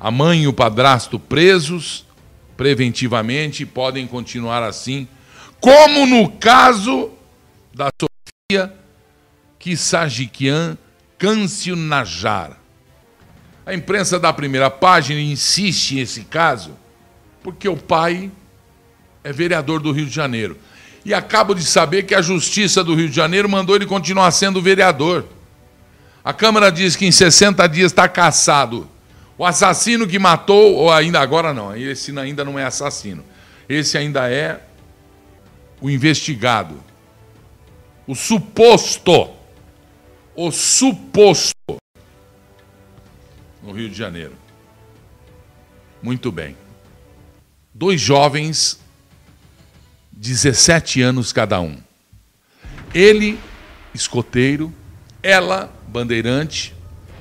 A mãe e o padrasto presos preventivamente podem continuar assim, como no caso da Sofia Kissajikian Câncio Najar. A imprensa da primeira página insiste nesse caso porque o pai é vereador do Rio de Janeiro. E acabo de saber que a Justiça do Rio de Janeiro mandou ele continuar sendo vereador. A Câmara diz que em 60 dias está caçado. O assassino que matou, ou ainda agora não, esse ainda não é assassino. Esse ainda é o investigado. O suposto. O suposto. No Rio de Janeiro. Muito bem. Dois jovens 17 anos cada um. Ele, escoteiro, ela, bandeirante,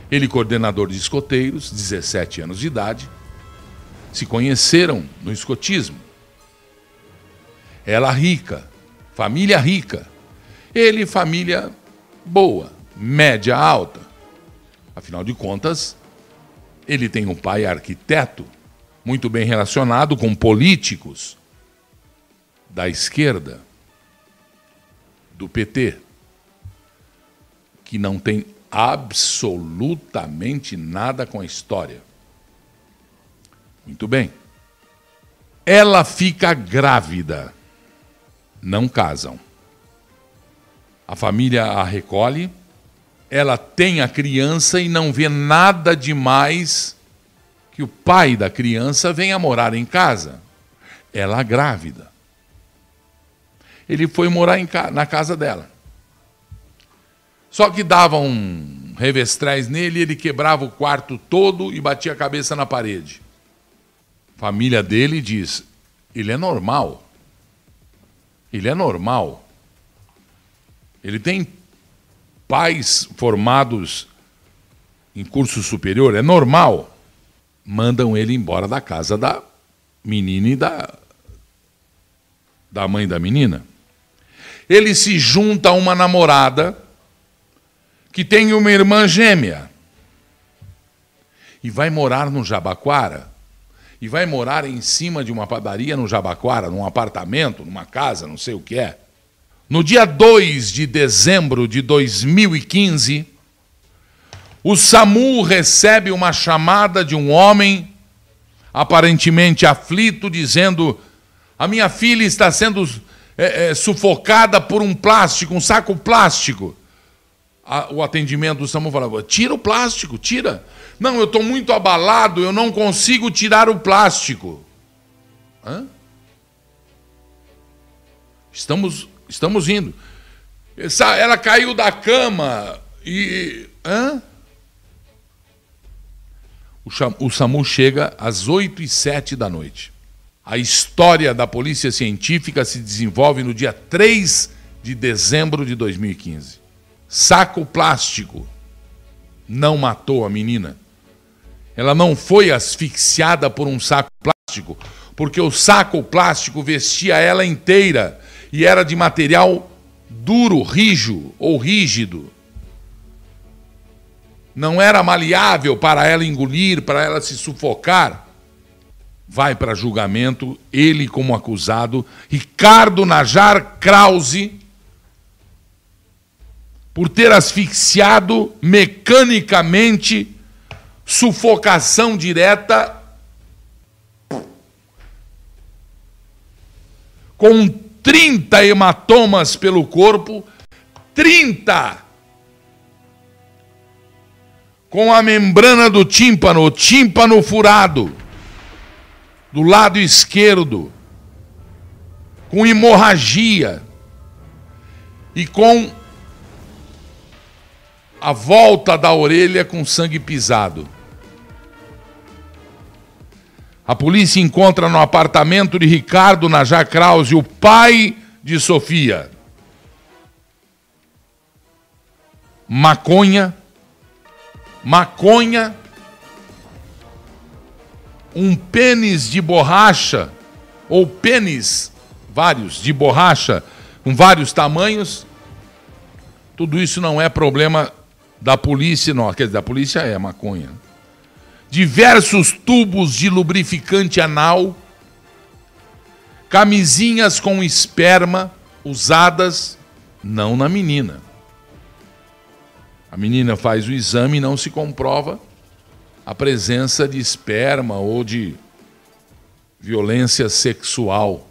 ele, coordenador de escoteiros, 17 anos de idade, se conheceram no escotismo. Ela rica, família rica. Ele, família boa, média alta. Afinal de contas, ele tem um pai arquiteto, muito bem relacionado com políticos da esquerda, do PT, que não tem absolutamente nada com a história. Muito bem. Ela fica grávida. Não casam. A família a recolhe, ela tem a criança e não vê nada demais que o pai da criança venha morar em casa. Ela grávida ele foi morar ca na casa dela. Só que dava um revestréis nele, ele quebrava o quarto todo e batia a cabeça na parede. Família dele diz: ele é normal. Ele é normal. Ele tem pais formados em curso superior, é normal. Mandam ele embora da casa da menina e da, da mãe da menina ele se junta a uma namorada que tem uma irmã gêmea e vai morar no Jabaquara. E vai morar em cima de uma padaria no Jabaquara, num apartamento, numa casa, não sei o que é. No dia 2 de dezembro de 2015, o SAMU recebe uma chamada de um homem aparentemente aflito, dizendo: A minha filha está sendo é, é, sufocada por um plástico, um saco plástico. A, o atendimento do SAMU falava: tira o plástico, tira. Não, eu estou muito abalado, eu não consigo tirar o plástico. Hã? Estamos, estamos indo. Essa, ela caiu da cama e. Hã? O, SAMU chega às 8 e 7 da noite. A história da polícia científica se desenvolve no dia 3 de dezembro de 2015. Saco plástico não matou a menina. Ela não foi asfixiada por um saco plástico, porque o saco plástico vestia ela inteira e era de material duro, rijo ou rígido. Não era maleável para ela engolir, para ela se sufocar vai para julgamento, ele como acusado, Ricardo Najar Krause, por ter asfixiado mecanicamente, sufocação direta, com 30 hematomas pelo corpo, 30 com a membrana do tímpano, o tímpano furado, do lado esquerdo, com hemorragia e com a volta da orelha com sangue pisado. A polícia encontra no apartamento de Ricardo Najar Krause o pai de Sofia. Maconha, maconha, um pênis de borracha, ou pênis, vários, de borracha, com vários tamanhos. Tudo isso não é problema da polícia, não. Quer dizer, da polícia é maconha diversos tubos de lubrificante anal, camisinhas com esperma usadas não na menina. A menina faz o exame e não se comprova a presença de esperma ou de violência sexual.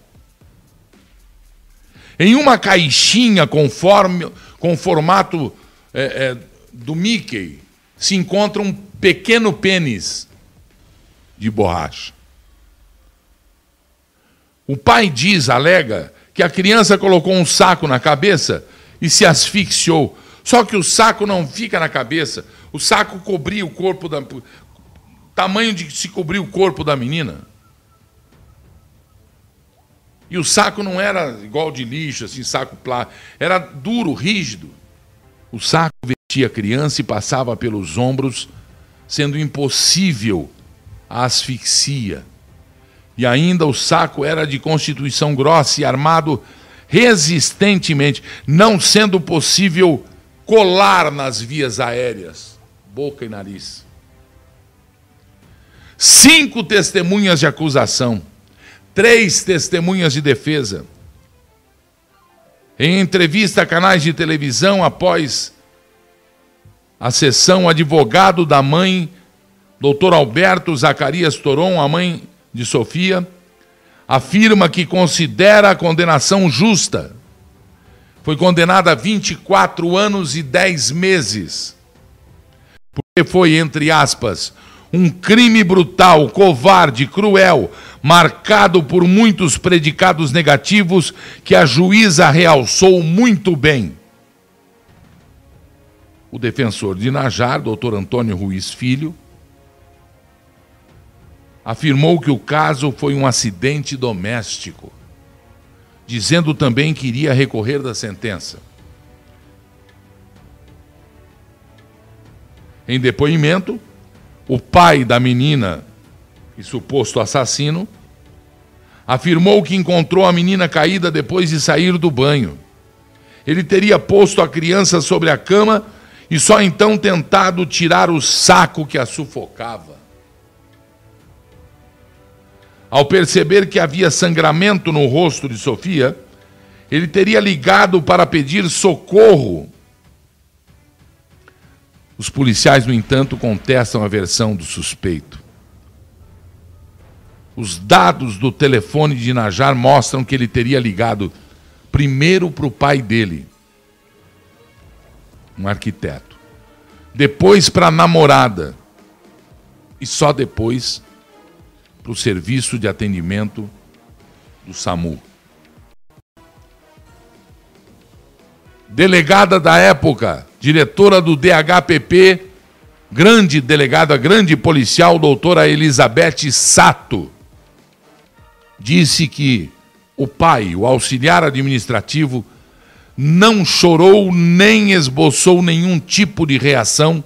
Em uma caixinha conforme, com formato é, é, do Mickey se encontra um pequeno pênis de borracha. O pai diz, alega, que a criança colocou um saco na cabeça e se asfixiou. Só que o saco não fica na cabeça. O saco cobria o corpo da. Tamanho de se cobrir o corpo da menina. E o saco não era igual de lixo, assim, saco plástico. Era duro, rígido. O saco a criança e passava pelos ombros sendo impossível a asfixia. E ainda o saco era de constituição grossa e armado resistentemente, não sendo possível colar nas vias aéreas, boca e nariz. Cinco testemunhas de acusação, três testemunhas de defesa. Em entrevista a canais de televisão após a sessão advogado da mãe, doutor Alberto Zacarias Toron, a mãe de Sofia, afirma que considera a condenação justa. Foi condenada a 24 anos e 10 meses. Porque foi, entre aspas, um crime brutal, covarde, cruel, marcado por muitos predicados negativos que a juíza realçou muito bem o defensor de Najar, doutor Antônio Ruiz Filho, afirmou que o caso foi um acidente doméstico, dizendo também que iria recorrer da sentença. Em depoimento, o pai da menina e suposto assassino afirmou que encontrou a menina caída depois de sair do banho. Ele teria posto a criança sobre a cama e só então tentado tirar o saco que a sufocava. Ao perceber que havia sangramento no rosto de Sofia, ele teria ligado para pedir socorro. Os policiais, no entanto, contestam a versão do suspeito. Os dados do telefone de Najar mostram que ele teria ligado primeiro para o pai dele um arquiteto. Depois para a namorada. E só depois para o serviço de atendimento do SAMU. Delegada da época, diretora do DHPP, grande delegada, grande policial, doutora Elizabeth Sato, disse que o pai, o auxiliar administrativo, não chorou nem esboçou nenhum tipo de reação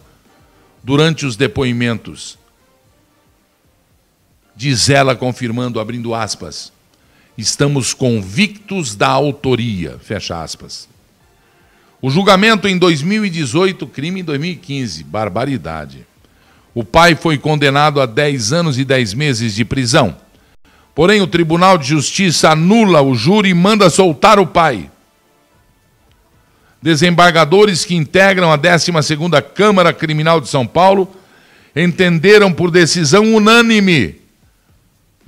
durante os depoimentos. Diz ela, confirmando, abrindo aspas, estamos convictos da autoria, fecha aspas. O julgamento em 2018, crime em 2015, barbaridade. O pai foi condenado a 10 anos e 10 meses de prisão. Porém, o Tribunal de Justiça anula o júri e manda soltar o pai desembargadores que integram a 12ª Câmara Criminal de São Paulo entenderam por decisão unânime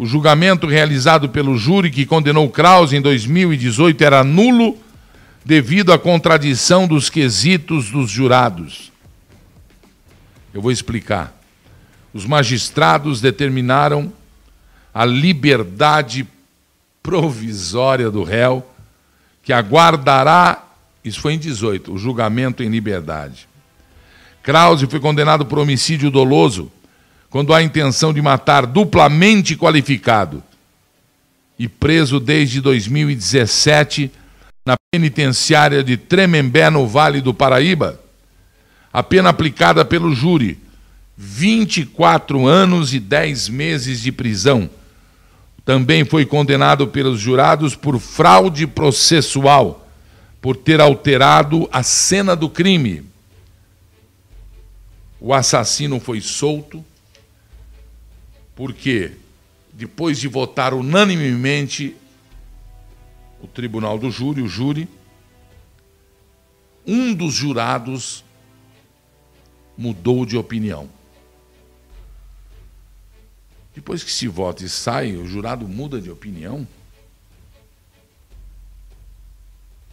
o julgamento realizado pelo júri que condenou Krause em 2018 era nulo, devido à contradição dos quesitos dos jurados. Eu vou explicar. Os magistrados determinaram a liberdade provisória do réu, que aguardará, isso foi em 18, o julgamento em liberdade. Krause foi condenado por homicídio doloso, quando há intenção de matar duplamente qualificado, e preso desde 2017 na penitenciária de Tremembé, no Vale do Paraíba. A pena aplicada pelo júri, 24 anos e 10 meses de prisão. Também foi condenado pelos jurados por fraude processual, por ter alterado a cena do crime. O assassino foi solto porque, depois de votar unanimemente o tribunal do júri, o júri, um dos jurados mudou de opinião. Depois que se vota e sai, o jurado muda de opinião.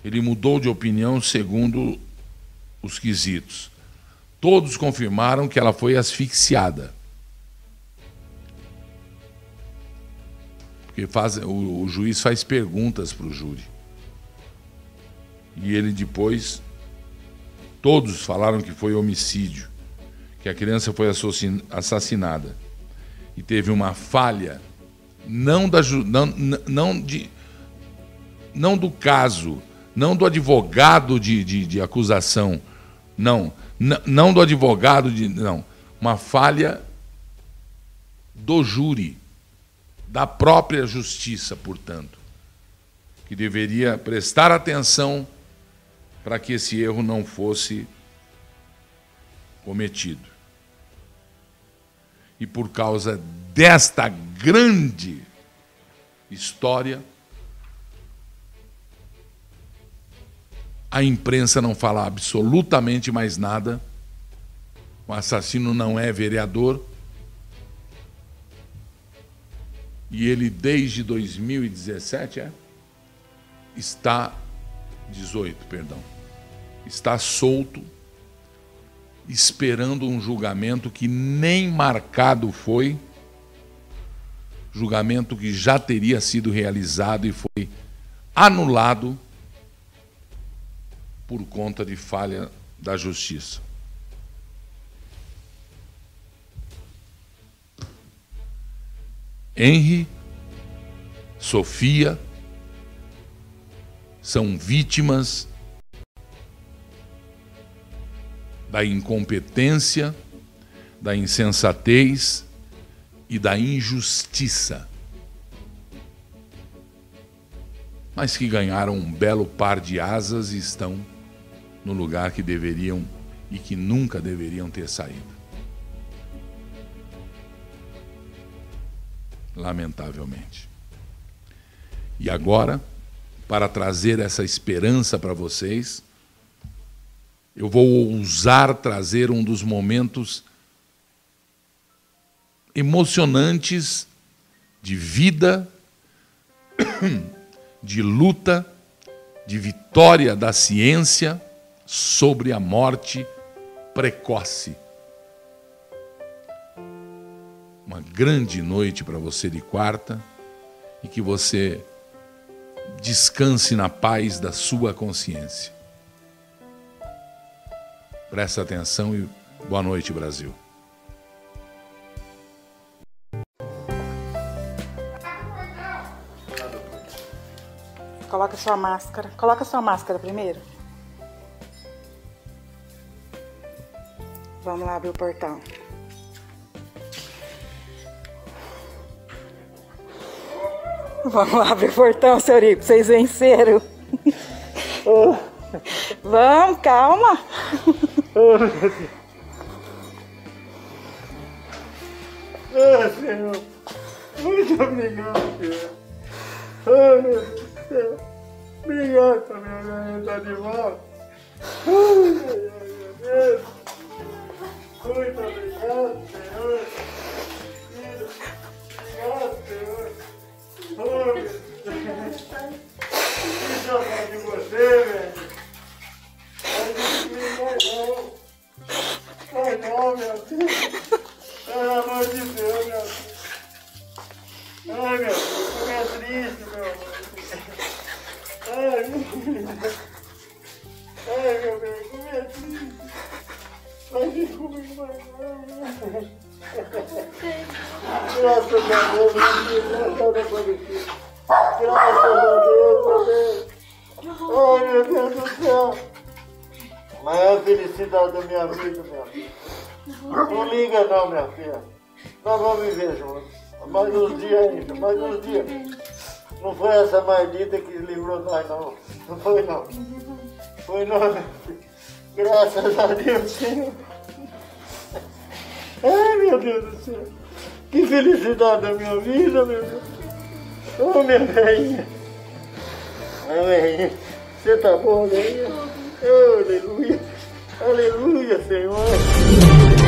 Ele mudou de opinião segundo os quesitos. Todos confirmaram que ela foi asfixiada. Porque faz, o, o juiz faz perguntas para o júri. E ele depois, todos falaram que foi homicídio, que a criança foi assassinada. E teve uma falha, não, da, não, não, de, não do caso, não do advogado de, de, de acusação, não, não do advogado de. Não. Uma falha do júri da própria justiça, portanto, que deveria prestar atenção para que esse erro não fosse cometido. E por causa desta grande história, a imprensa não fala absolutamente mais nada. O assassino não é vereador, e ele desde 2017 é, está 18, perdão, está solto, esperando um julgamento que nem marcado foi, julgamento que já teria sido realizado e foi anulado por conta de falha da justiça. Henry, Sofia, são vítimas da incompetência, da insensatez e da injustiça. Mas que ganharam um belo par de asas e estão no lugar que deveriam e que nunca deveriam ter saído. lamentavelmente. E agora, para trazer essa esperança para vocês, eu vou ousar trazer um dos momentos emocionantes de vida, de luta, de vitória da ciência sobre a morte precoce uma grande noite para você de quarta e que você descanse na paz da sua consciência. Presta atenção e boa noite, Brasil. Coloca sua máscara. Coloca sua máscara primeiro. Vamos lá abrir o portão. Vamos lá abrir o portão, seu Rico. Vocês venceram. Vamos, calma. Ah, Senhor. Muito obrigado, Senhor. Oh, meu Deus do céu. Obrigado por mãe estar de volta. Ai, mais uns dias. Não foi essa maldita que livrou nós, não. Não foi, não. Foi, não. Graças a Deus, Senhor. Ai, meu Deus do céu. Que felicidade da minha vida, meu Deus. Ô, minha velhinha. Velhinha. Você tá bom, velhinha? Oh, aleluia. Aleluia, Senhor.